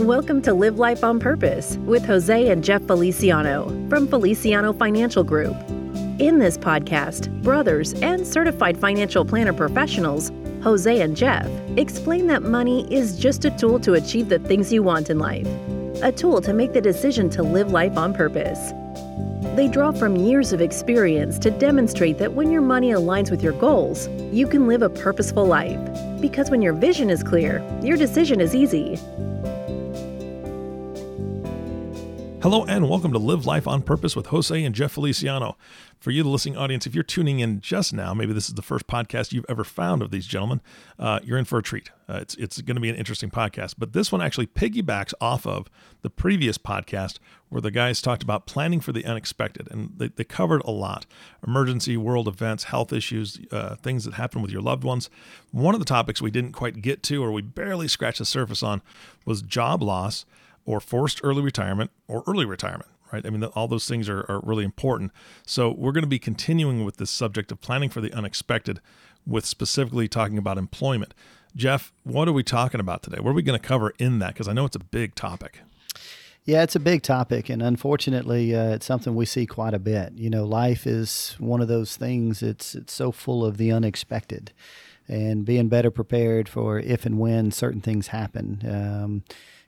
Welcome to Live Life on Purpose with Jose and Jeff Feliciano from Feliciano Financial Group. In this podcast, brothers and certified financial planner professionals, Jose and Jeff, explain that money is just a tool to achieve the things you want in life, a tool to make the decision to live life on purpose. They draw from years of experience to demonstrate that when your money aligns with your goals, you can live a purposeful life. Because when your vision is clear, your decision is easy. Hello and welcome to Live Life on Purpose with Jose and Jeff Feliciano. For you, the listening audience, if you're tuning in just now, maybe this is the first podcast you've ever found of these gentlemen, uh, you're in for a treat. Uh, it's it's going to be an interesting podcast. But this one actually piggybacks off of the previous podcast where the guys talked about planning for the unexpected. And they, they covered a lot emergency, world events, health issues, uh, things that happen with your loved ones. One of the topics we didn't quite get to or we barely scratched the surface on was job loss or forced early retirement or early retirement, right? I mean, all those things are, are really important. So, we're going to be continuing with this subject of planning for the unexpected with specifically talking about employment. Jeff, what are we talking about today? What are we going to cover in that? Because I know it's a big topic. Yeah, it's a big topic, and unfortunately, uh, it's something we see quite a bit. You know, life is one of those things. It's it's so full of the unexpected, and being better prepared for if and when certain things happen. Um,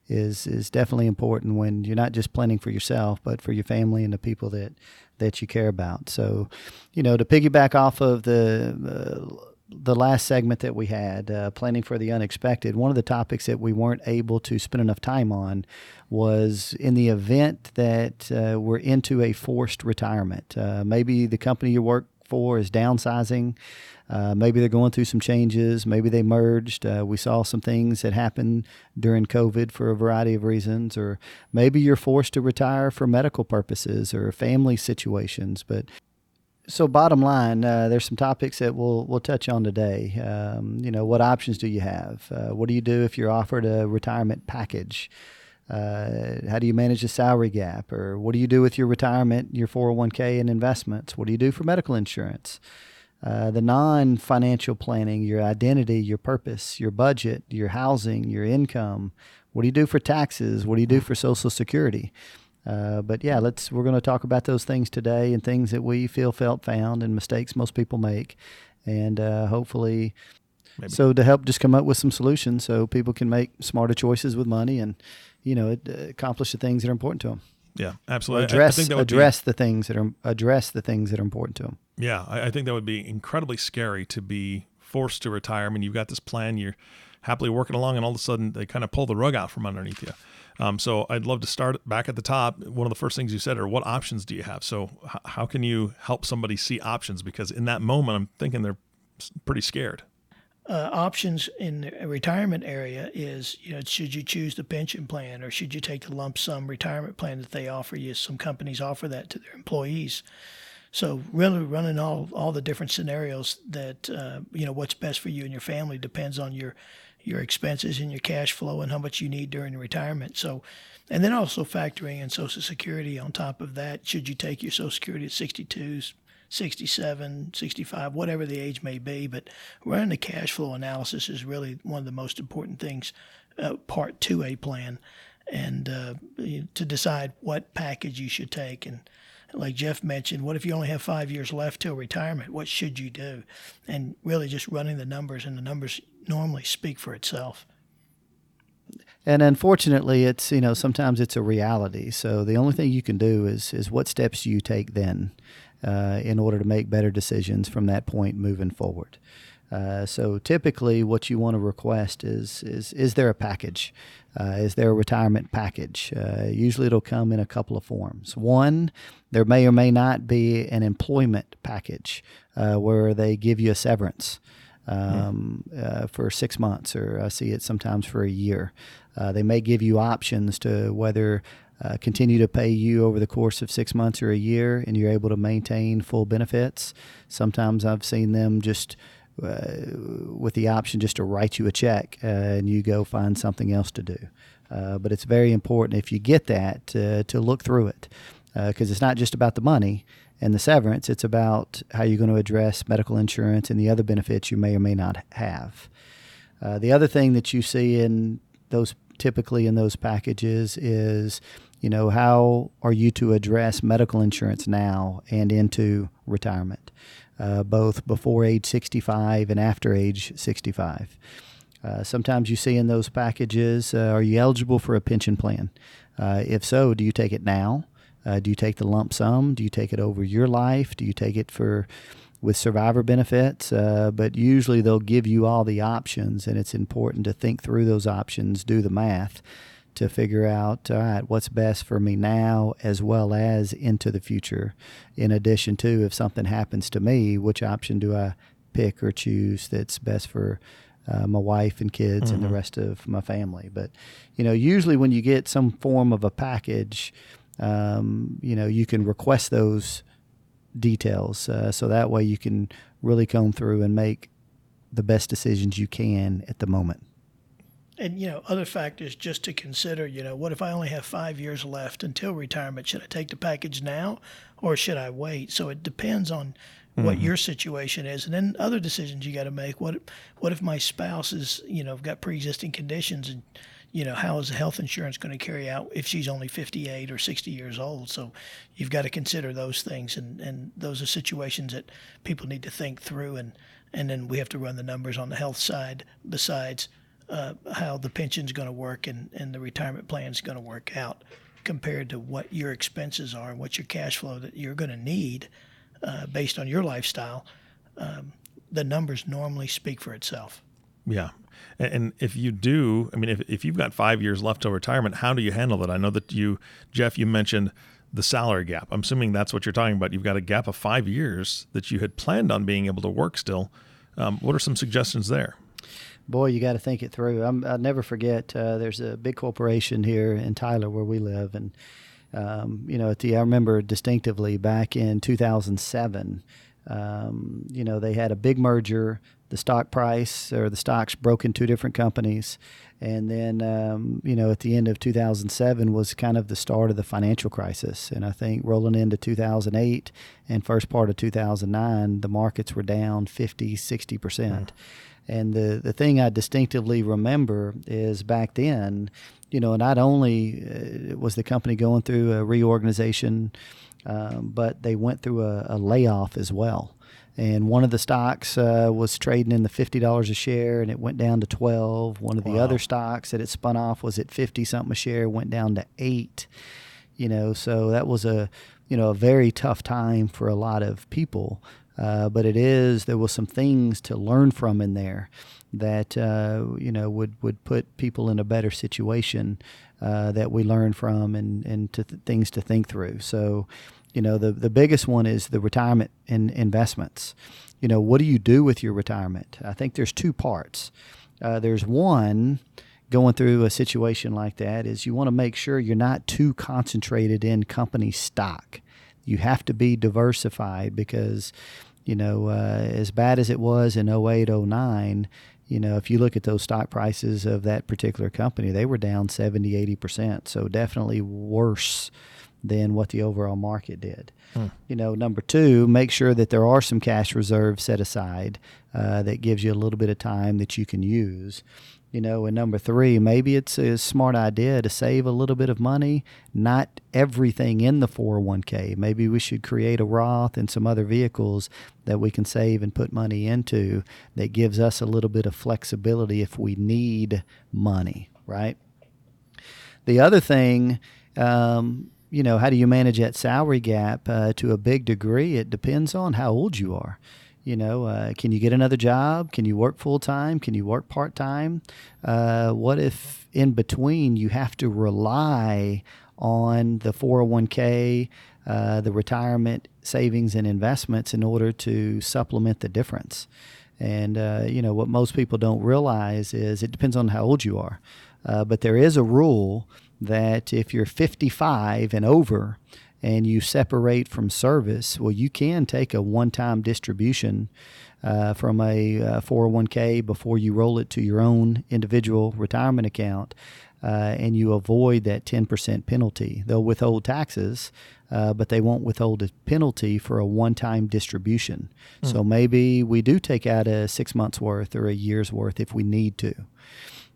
is is definitely important when you're not just planning for yourself, but for your family and the people that that you care about. So, you know, to piggyback off of the uh, the last segment that we had, uh, planning for the unexpected, one of the topics that we weren't able to spend enough time on was in the event that uh, we're into a forced retirement. Uh, maybe the company you work for is downsizing. Uh, maybe they're going through some changes. Maybe they merged. Uh, we saw some things that happened during COVID for a variety of reasons, or maybe you're forced to retire for medical purposes or family situations. But so, bottom line, uh, there's some topics that we'll we'll touch on today. Um, you know, what options do you have? Uh, what do you do if you're offered a retirement package? Uh, how do you manage the salary gap? Or what do you do with your retirement, your 401k, and investments? What do you do for medical insurance? Uh, the non financial planning, your identity, your purpose, your budget, your housing, your income. What do you do for taxes? What do you do for Social Security? Uh, but yeah, let's we're going to talk about those things today and things that we feel, felt, found, and mistakes most people make, and uh, hopefully, Maybe. so to help just come up with some solutions so people can make smarter choices with money and you know uh, accomplish the things that are important to them. Yeah, absolutely. Address address be, the things that are address the things that are important to them. Yeah, I, I think that would be incredibly scary to be forced to retire. I mean, you've got this plan, you're happily working along, and all of a sudden they kind of pull the rug out from underneath you. Um, so I'd love to start back at the top. One of the first things you said are what options do you have? So h- how can you help somebody see options? Because in that moment, I'm thinking they're pretty scared uh, options in the retirement area is, you know, should you choose the pension plan or should you take the lump sum retirement plan that they offer you? Some companies offer that to their employees. So really running all, all the different scenarios that, uh, you know, what's best for you and your family depends on your, your expenses and your cash flow and how much you need during retirement. So, and then also factoring in Social Security on top of that. Should you take your Social Security at 62, 67, 65, whatever the age may be. But running the cash flow analysis is really one of the most important things, uh, part to a plan, and uh, to decide what package you should take. And like Jeff mentioned, what if you only have five years left till retirement? What should you do? And really just running the numbers, and the numbers normally speak for itself and unfortunately it's you know sometimes it's a reality so the only thing you can do is is what steps do you take then uh, in order to make better decisions from that point moving forward. Uh, so typically, what you want to request is is is there a package? Uh, is there a retirement package? Uh, usually, it'll come in a couple of forms. One, there may or may not be an employment package uh, where they give you a severance. Um, uh, for six months, or I see it sometimes for a year. they may give you options to whether uh, continue to pay you over the course of six months or a year, and you're able to maintain full benefits. Sometimes I've seen them just uh, with the option just to write you a check uh, and you go find something else to do. Uh, but it's very important if you get that to look through it because uh, it's not just about the money and the severance, it's about how you're going to address medical insurance and the other benefits you may or may not have. Uh, the other thing that you see in those typically in those packages is, you know, how are you to address medical insurance now and into retirement, uh, both before age 65 and after age 65. Uh, sometimes you see in those packages, uh, are you eligible for a pension plan? Uh, if so, do you take it now? Uh, do you take the lump sum? Do you take it over your life? Do you take it for with survivor benefits? Uh, but usually they'll give you all the options, and it's important to think through those options, do the math to figure out all right what's best for me now as well as into the future in addition to if something happens to me which option do i pick or choose that's best for uh, my wife and kids mm-hmm. and the mm-hmm. rest of my family but you know usually when you get some form of a package um, you know, you can request those details. Uh, so that way you can really comb through and make the best decisions you can at the moment. And, you know, other factors just to consider, you know, what if I only have five years left until retirement? Should I take the package now or should I wait? So it depends on what mm-hmm. your situation is. And then other decisions you got to make. What, what if my spouse is, you know, got pre existing conditions and, you know, how is the health insurance going to carry out if she's only 58 or 60 years old? So you've got to consider those things, and, and those are situations that people need to think through, and, and then we have to run the numbers on the health side besides uh, how the pension's going to work and, and the retirement plan is going to work out compared to what your expenses are and what your cash flow that you're going to need uh, based on your lifestyle. Um, the numbers normally speak for itself. Yeah. And if you do, I mean, if, if you've got five years left till retirement, how do you handle that? I know that you, Jeff, you mentioned the salary gap. I'm assuming that's what you're talking about. You've got a gap of five years that you had planned on being able to work still. Um, what are some suggestions there? Boy, you got to think it through. i will never forget. Uh, there's a big corporation here in Tyler where we live, and um, you know, at the, I remember distinctively back in 2007. Um, you know, they had a big merger the stock price or the stocks broke in two different companies. And then, um, you know, at the end of 2007 was kind of the start of the financial crisis. And I think rolling into 2008 and first part of 2009, the markets were down 50, 60%. Mm. And the, the thing I distinctively remember is back then, you know, not only uh, was the company going through a reorganization, um, but they went through a, a layoff as well and one of the stocks uh, was trading in the fifty dollars a share, and it went down to twelve. One of the wow. other stocks that it spun off was at fifty something a share, went down to eight. You know, so that was a you know a very tough time for a lot of people. Uh, but it is there was some things to learn from in there that uh, you know would would put people in a better situation uh, that we learn from and and to th- things to think through. So you know, the, the biggest one is the retirement and investments. You know, what do you do with your retirement? I think there's two parts. Uh, there's one going through a situation like that is you want to make sure you're not too concentrated in company stock. You have to be diversified because, you know, uh, as bad as it was in 08, 09, you know, if you look at those stock prices of that particular company, they were down 70, 80%. So definitely worse than what the overall market did. Hmm. You know, number two, make sure that there are some cash reserves set aside uh, that gives you a little bit of time that you can use. You know, and number three, maybe it's a smart idea to save a little bit of money, not everything in the 401k. Maybe we should create a Roth and some other vehicles that we can save and put money into that gives us a little bit of flexibility if we need money, right? The other thing, um, you know, how do you manage that salary gap uh, to a big degree? It depends on how old you are. You know, uh, can you get another job? Can you work full time? Can you work part time? Uh, what if in between you have to rely on the 401k, uh, the retirement savings and investments in order to supplement the difference? And, uh, you know, what most people don't realize is it depends on how old you are. Uh, but there is a rule that if you're 55 and over and you separate from service, well, you can take a one time distribution uh, from a uh, 401k before you roll it to your own individual retirement account. Uh, and you avoid that 10% penalty. They'll withhold taxes, uh, but they won't withhold a penalty for a one time distribution. Mm. So maybe we do take out a six months worth or a year's worth if we need to.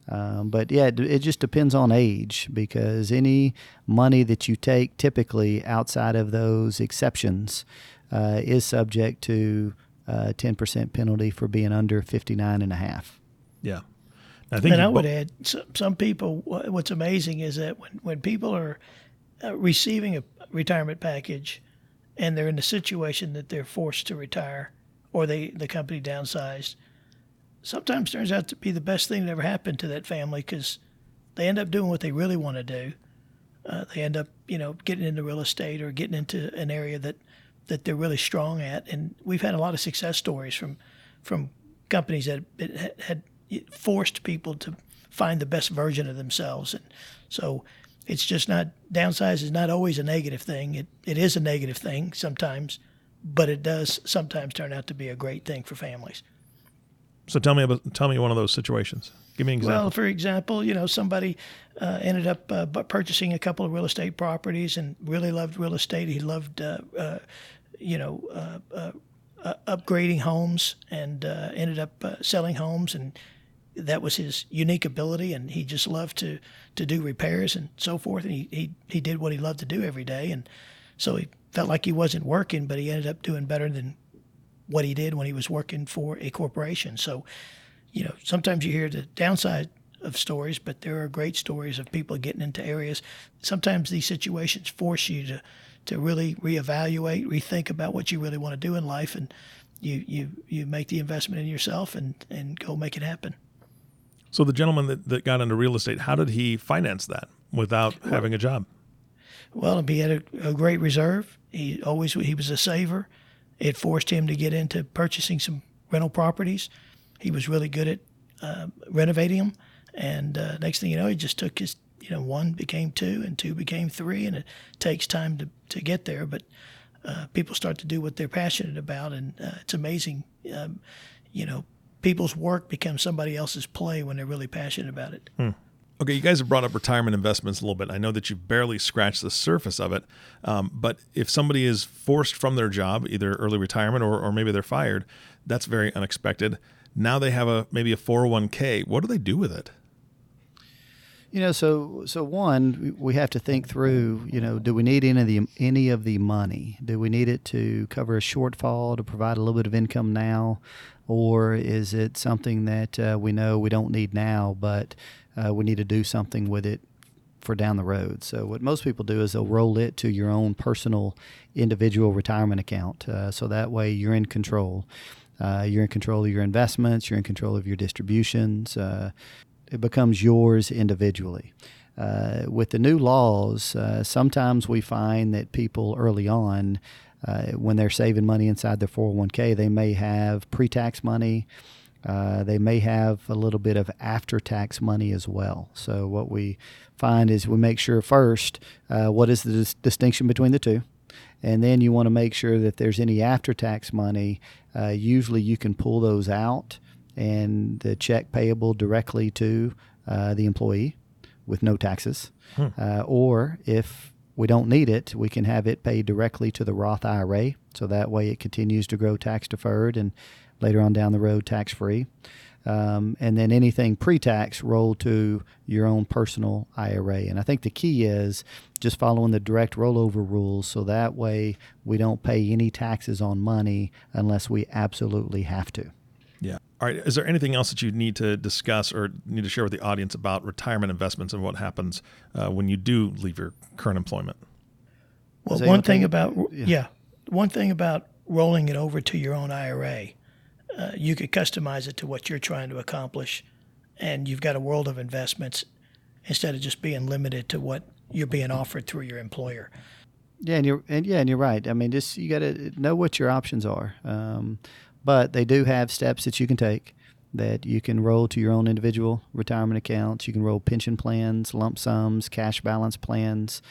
Um, but yeah, it, it just depends on age because any money that you take typically outside of those exceptions uh, is subject to a 10% penalty for being under 59 and a half. Yeah. I think. And I would add, some people. What's amazing is that when when people are uh, receiving a retirement package, and they're in a situation that they're forced to retire, or they the company downsized, sometimes turns out to be the best thing that ever happened to that family because they end up doing what they really want to do. Uh, they end up, you know, getting into real estate or getting into an area that that they're really strong at. And we've had a lot of success stories from from companies that had forced people to find the best version of themselves. And so it's just not downsize is not always a negative thing. It it is a negative thing sometimes, but it does sometimes turn out to be a great thing for families. So tell me about tell me one of those situations. Give me an example. Well, for example, you know somebody uh, ended up uh, purchasing a couple of real estate properties and really loved real estate. He loved, uh, uh you know, uh, uh, upgrading homes and ended up selling homes and that was his unique ability, and he just loved to to do repairs and so forth. And he he, he did what he loved to do every day, and so he felt like he wasn't working, but he ended up doing better than what he did when he was working for a corporation. So, you know, sometimes you hear the downside of stories, but there are great stories of people getting into areas. Sometimes these situations force you to to really reevaluate, rethink about what you really want to do in life, and you you you make the investment in yourself and and go make it happen. So the gentleman that, that got into real estate, how did he finance that without well, having a job? Well, he had a, a, great reserve. He always he was a saver. It forced him to get into purchasing some rental properties. He was really good at uh, renovating them. And uh, next thing you know, he just took his you know one became two and two became three, and it takes time to to get there. But uh, people start to do what they're passionate about, and uh, it's amazing. Um, you know, people's work becomes somebody else's play when they're really passionate about it. Hmm. Okay, you guys have brought up retirement investments a little bit. I know that you've barely scratched the surface of it, um, but if somebody is forced from their job, either early retirement or, or maybe they're fired, that's very unexpected. Now they have a maybe a 401k. What do they do with it? You know, so so one, we have to think through. You know, do we need any of the any of the money? Do we need it to cover a shortfall to provide a little bit of income now? or is it something that uh, we know we don't need now, but uh, we need to do something with it for down the road? So, what most people do is they'll roll it to your own personal individual retirement account. Uh, so that way you're in control. Uh, you're in control of your investments, you're in control of your distributions. Uh, it becomes yours individually. Uh, with the new laws, sometimes we find that people early on uh, when they're saving money inside their 401k, they may have pre tax money. Uh, they may have a little bit of after tax money as well. So, what we find is we make sure first uh, what is the dis- distinction between the two. And then you want to make sure that there's any after tax money. Uh, usually you can pull those out and the check payable directly to uh, the employee with no taxes. Hmm. Uh, or if we don't need it, we can have it paid directly to the Roth IRA. So that way it continues to grow tax deferred and later on down the road tax free. Um, and then anything pre tax rolled to your own personal IRA. And I think the key is just following the direct rollover rules so that way we don't pay any taxes on money unless we absolutely have to. Yeah. All right. Is there anything else that you need to discuss or need to share with the audience about retirement investments and what happens uh, when you do leave your current employment? Well, one thing about yeah. yeah. one thing about rolling it over to your own IRA, uh, you could customize it to what you're trying to accomplish, and you've got a world of investments instead of just being limited to what you're being offered through your employer. Yeah, and you're and yeah, and you're right. I mean, just you got to know what your options are. Um, but they do have steps that you can take that you can roll to your own individual retirement accounts. You can roll pension plans, lump sums, cash balance plans.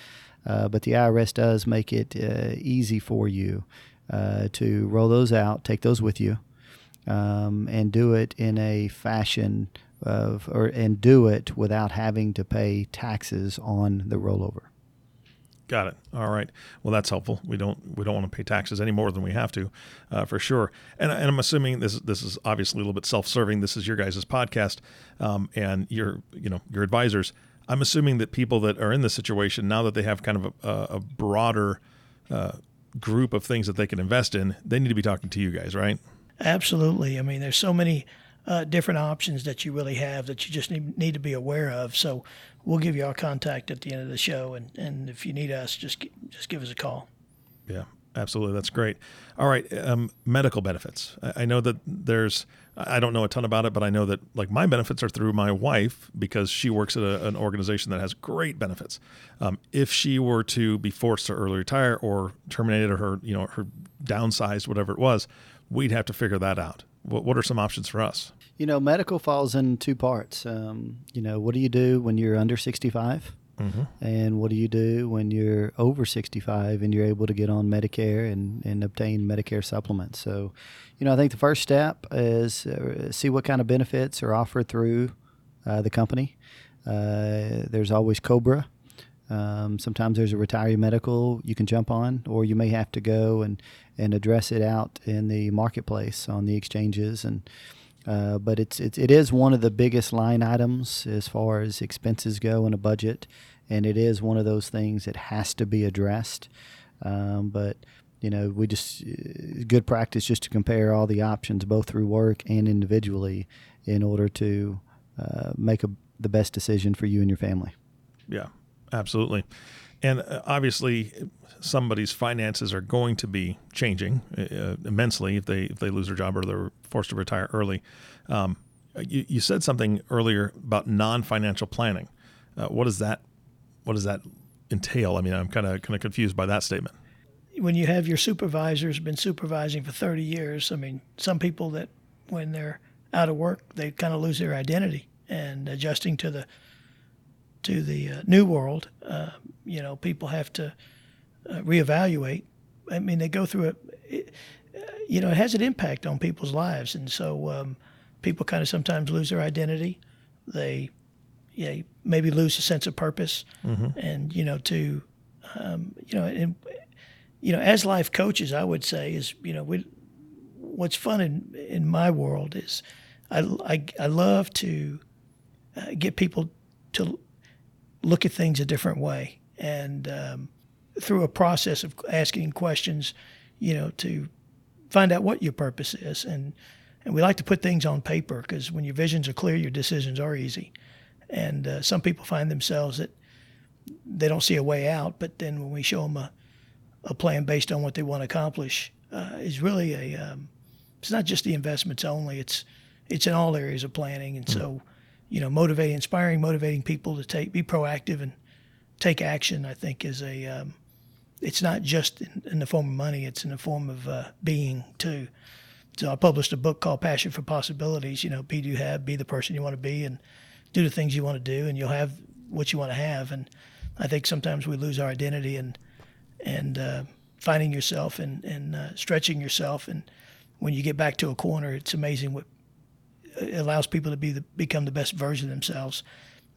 Uh, but the IRS does make it uh, easy for you uh, to roll those out, take those with you, um, and do it in a fashion of, or and do it without having to pay taxes on the rollover. Got it. All right. Well, that's helpful. We don't we don't want to pay taxes any more than we have to, uh, for sure. And, and I'm assuming this this is obviously a little bit self serving. This is your guys' podcast, um, and your you know your advisors. I'm assuming that people that are in this situation now that they have kind of a, a broader uh, group of things that they can invest in, they need to be talking to you guys, right? Absolutely. I mean, there's so many uh, different options that you really have that you just need, need to be aware of. So we'll give you our contact at the end of the show, and, and if you need us, just just give us a call. Yeah, absolutely. That's great. All right, um, medical benefits. I, I know that there's. I don't know a ton about it, but I know that like my benefits are through my wife because she works at a, an organization that has great benefits. Um, if she were to be forced to early retire or terminated or her, you know, her downsized, whatever it was, we'd have to figure that out. What, what are some options for us? You know, medical falls in two parts. Um, you know, what do you do when you're under 65? Mm-hmm. And what do you do when you're over 65 and you're able to get on Medicare and, and obtain Medicare supplements? So, you know, I think the first step is uh, see what kind of benefits are offered through uh, the company. Uh, there's always Cobra. Um, sometimes there's a retiree medical you can jump on, or you may have to go and, and address it out in the marketplace on the exchanges. And uh, but it's, it's it is one of the biggest line items as far as expenses go in a budget, and it is one of those things that has to be addressed. Um, but you know, we just uh, good practice just to compare all the options both through work and individually in order to uh, make a, the best decision for you and your family. Yeah, absolutely. And uh, obviously, somebody's finances are going to be changing uh, immensely if they if they lose their job or they're forced to retire early. Um, you, you said something earlier about non-financial planning. Uh, what does that what does that entail? I mean, I'm kind of kind of confused by that statement. When you have your supervisors been supervising for 30 years, I mean, some people that when they're out of work, they kind of lose their identity and adjusting to the to the uh, new world. Uh, you know, people have to uh, reevaluate. I mean, they go through it, it. You know, it has an impact on people's lives, and so um, people kind of sometimes lose their identity. They, yeah, maybe lose a sense of purpose, mm-hmm. and you know, to, um, you know, and you know, as life coaches, I would say is, you know, we, what's fun in in my world is, I I, I love to uh, get people to look at things a different way, and um, through a process of asking questions, you know, to find out what your purpose is. And, and we like to put things on paper because when your visions are clear, your decisions are easy. And uh, some people find themselves that they don't see a way out, but then when we show them a, a plan based on what they want to accomplish, uh, is really a, um, it's not just the investments only, it's, it's in all areas of planning. And so, you know, motivating, inspiring, motivating people to take, be proactive and take action, I think is a, um, it's not just in, in, the form of money; it's in the form of uh, being too. So I published a book called Passion for Possibilities. You know, be you have, be the person you want to be, and do the things you want to do, and you'll have what you want to have. And I think sometimes we lose our identity and and uh, finding yourself and and uh, stretching yourself. And when you get back to a corner, it's amazing what it allows people to be the, become the best version of themselves,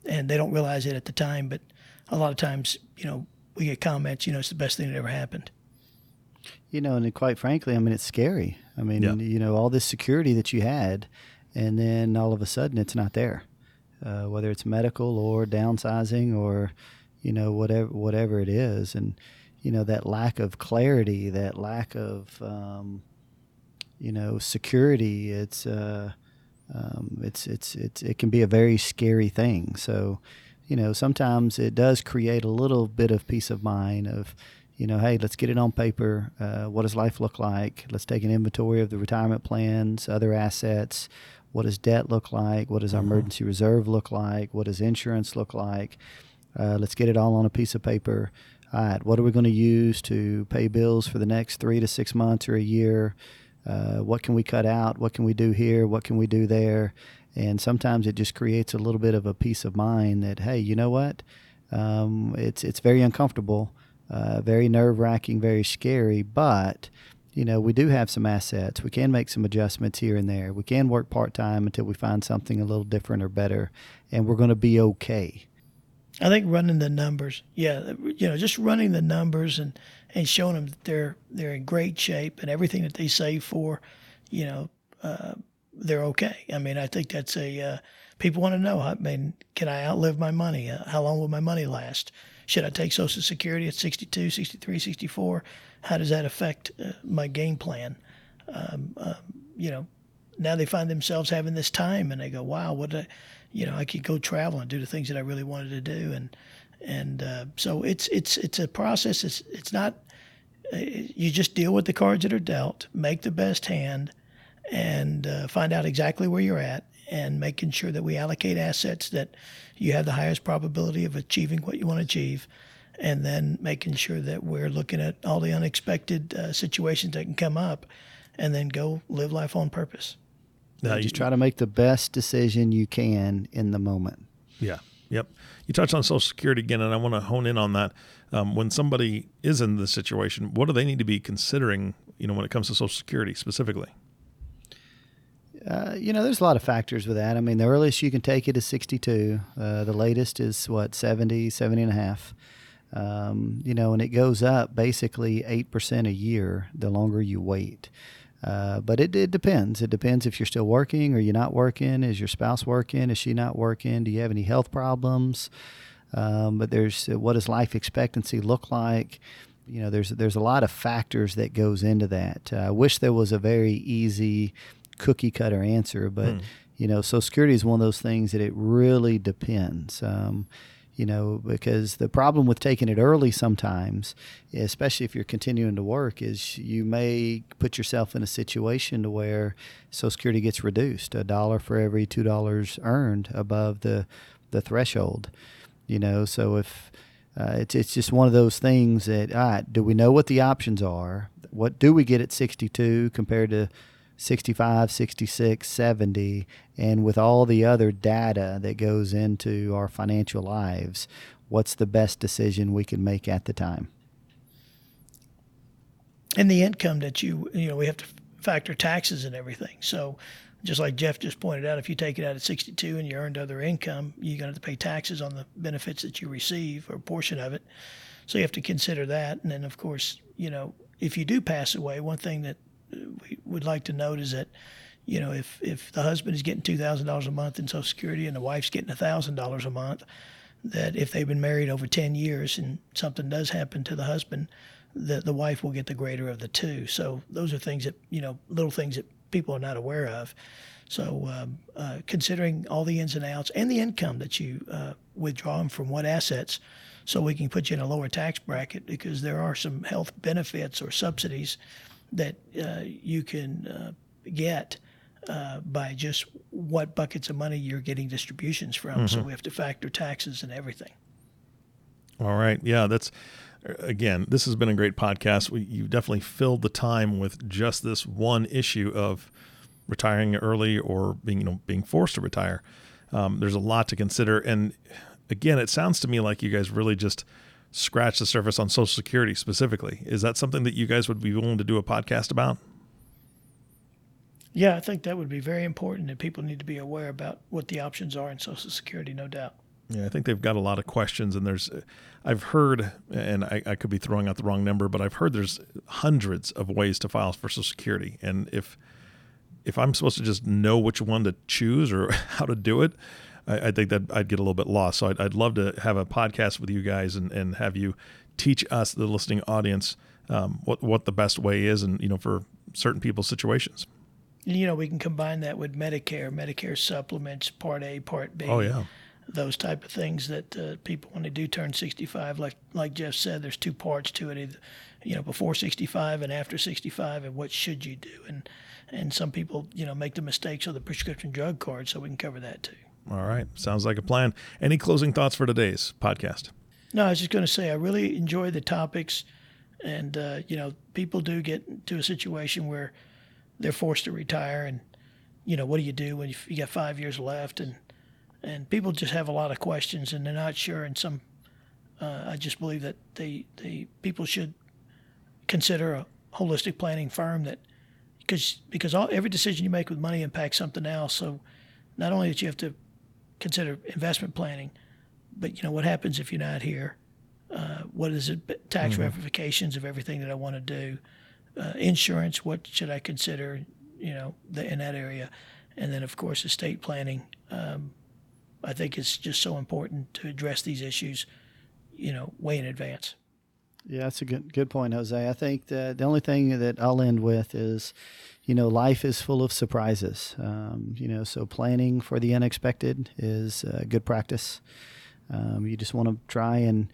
and they don't realize it at the time. But a lot of times, you know, we get comments, you know, it's the best thing that ever happened. You know, and quite frankly, I mean, it's scary. I mean, yeah. you know, all this security that you had, and then all of a sudden it's not there, uh, whether it's medical or downsizing or, you know, whatever whatever it is, and you know that lack of clarity, that lack of, um, you know, security. It's uh, um, it's it's it's it can be a very scary thing. So you know, sometimes it does create a little bit of peace of mind of, you know, hey, let's get it on paper. Uh, what does life look like? Let's take an inventory of the retirement plans, other assets. What does debt look like? What does our mm-hmm. emergency reserve look like? What does insurance look like? Uh, let's get it all on a piece of paper. All right, what are we going to use to pay bills for the next three to six months or a year? Uh, what can we cut out? What can we do here? What can we do there? And sometimes it just creates a little bit of a peace of mind that, hey, you know what? Um, it's, it's very uncomfortable, uh, very nerve wracking, very scary, but you know, we do have some assets. We can make some adjustments here and there. We can work part time until we find something a little different or better, and we're going to be okay. I think running the numbers, yeah, you know, just running the numbers and, and showing them that they're they're in great shape and everything that they save for, you know, uh, they're okay. I mean, I think that's a uh, people want to know. I mean, can I outlive my money? Uh, how long will my money last? Should I take Social Security at 62, 63, 64? How does that affect uh, my game plan? Um, um, you know, now they find themselves having this time and they go, wow, what I, you know, I could go travel and do the things that I really wanted to do. And, and uh, so it's, it's, it's a process. It's, it's not, uh, you just deal with the cards that are dealt, make the best hand, and uh, find out exactly where you're at and making sure that we allocate assets that you have the highest probability of achieving what you want to achieve and then making sure that we're looking at all the unexpected uh, situations that can come up and then go live life on purpose now, just try to make the best decision you can in the moment. Yeah. Yep. You touched on Social Security again, and I want to hone in on that. Um, when somebody is in this situation, what do they need to be considering? You know, when it comes to Social Security specifically. Uh, you know, there's a lot of factors with that. I mean, the earliest you can take it is 62. Uh, the latest is what 70, 70 and a half. Um, you know, and it goes up basically eight percent a year the longer you wait. Uh, but it, it depends. It depends if you're still working or you're not working. Is your spouse working? Is she not working? Do you have any health problems? Um, but there's uh, what does life expectancy look like? You know, there's there's a lot of factors that goes into that. Uh, I wish there was a very easy cookie cutter answer, but mm. you know, Social Security is one of those things that it really depends. Um, you know, because the problem with taking it early sometimes, especially if you're continuing to work, is you may put yourself in a situation to where Social Security gets reduced a dollar for every two dollars earned above the the threshold. You know, so if uh, it's it's just one of those things that all right, do we know what the options are? What do we get at 62 compared to 65, 66, 70, and with all the other data that goes into our financial lives, what's the best decision we can make at the time? And the income that you, you know, we have to factor taxes and everything. So, just like Jeff just pointed out, if you take it out at 62 and you earned other income, you're going to have to pay taxes on the benefits that you receive or a portion of it. So you have to consider that. And then, of course, you know, if you do pass away, one thing that we would like to note is that, you know, if, if the husband is getting $2,000 a month in Social Security and the wife's getting $1,000 a month, that if they've been married over 10 years and something does happen to the husband, that the wife will get the greater of the two. So those are things that, you know, little things that people are not aware of. So um, uh, considering all the ins and outs and the income that you uh, withdraw from what assets, so we can put you in a lower tax bracket because there are some health benefits or subsidies that uh, you can uh, get uh, by just what buckets of money you're getting distributions from. Mm-hmm. So we have to factor taxes and everything. All right. Yeah, that's again, this has been a great podcast. We, you definitely filled the time with just this one issue of retiring early or being, you know, being forced to retire. Um, there's a lot to consider, and again, it sounds to me like you guys really just scratch the surface on Social Security specifically. Is that something that you guys would be willing to do a podcast about? Yeah, I think that would be very important, and people need to be aware about what the options are in Social Security, no doubt. Yeah, I think they've got a lot of questions, and there's, I've heard, and I, I could be throwing out the wrong number, but I've heard there's hundreds of ways to file for Social Security, and if if I'm supposed to just know which one to choose or how to do it, I, I, think that I'd get a little bit lost. So I'd, I'd love to have a podcast with you guys and, and have you teach us, the listening audience, um, what what the best way is, and you know, for certain people's situations. You know, we can combine that with Medicare, Medicare supplements, Part A, Part B. Oh yeah. Those type of things that uh, people when they do turn 65, like like Jeff said, there's two parts to it. Either, you know, before 65 and after 65, and what should you do? And and some people, you know, make the mistakes of the prescription drug card, so we can cover that too. All right. Sounds like a plan. Any closing thoughts for today's podcast? No, I was just going to say I really enjoy the topics. And, uh, you know, people do get to a situation where they're forced to retire. And, you know, what do you do when you got five years left? And, and people just have a lot of questions and they're not sure. And some, uh, I just believe that they, they people should consider a holistic planning firm that, because because all, every decision you make with money impacts something else. So not only that you have to consider investment planning, but you know what happens if you're not here? Uh, what is it? Tax ramifications of everything that I want to do. Uh, insurance. What should I consider? You know, the, in that area, and then of course estate planning. Um, I think it's just so important to address these issues, you know, way in advance. Yeah, that's a good good point, Jose. I think that the only thing that I'll end with is, you know, life is full of surprises. Um, you know, so planning for the unexpected is uh, good practice. Um, you just want to try and,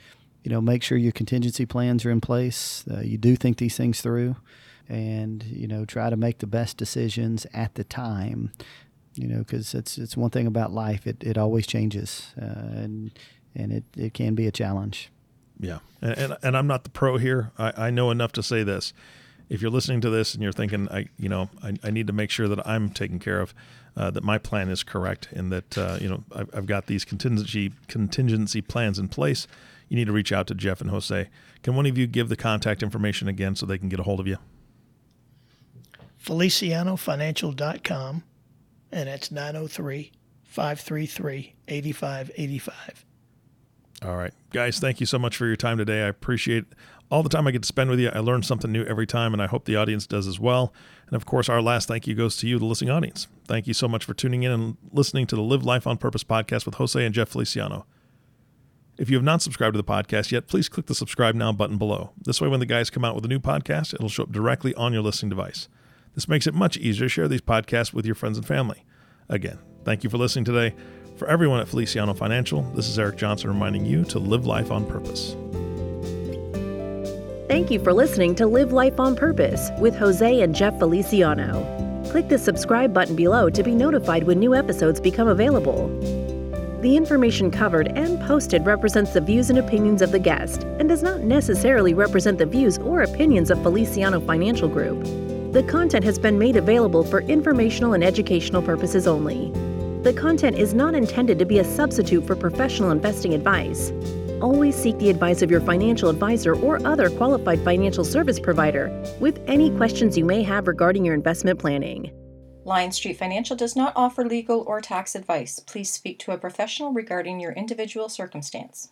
you know, make sure your contingency plans are in place. Uh, you do think these things through, and you know, try to make the best decisions at the time. You know, because it's it's one thing about life; it it always changes, uh, and and it it can be a challenge. Yeah, and, and and I'm not the pro here. I, I know enough to say this. If you're listening to this and you're thinking, I you know, I, I need to make sure that I'm taken care of, uh, that my plan is correct, and that uh, you know I've, I've got these contingency contingency plans in place. You need to reach out to Jeff and Jose. Can one of you give the contact information again so they can get a hold of you? FelicianoFinancial.com, and that's 903 533 8585. All right, guys, thank you so much for your time today. I appreciate all the time I get to spend with you. I learn something new every time, and I hope the audience does as well. And of course, our last thank you goes to you, the listening audience. Thank you so much for tuning in and listening to the Live Life on Purpose podcast with Jose and Jeff Feliciano. If you have not subscribed to the podcast yet, please click the subscribe now button below. This way, when the guys come out with a new podcast, it'll show up directly on your listening device. This makes it much easier to share these podcasts with your friends and family. Again, thank you for listening today. For everyone at Feliciano Financial, this is Eric Johnson reminding you to live life on purpose. Thank you for listening to Live Life on Purpose with Jose and Jeff Feliciano. Click the subscribe button below to be notified when new episodes become available. The information covered and posted represents the views and opinions of the guest and does not necessarily represent the views or opinions of Feliciano Financial Group. The content has been made available for informational and educational purposes only. The content is not intended to be a substitute for professional investing advice. Always seek the advice of your financial advisor or other qualified financial service provider with any questions you may have regarding your investment planning. Lion Street Financial does not offer legal or tax advice. Please speak to a professional regarding your individual circumstance.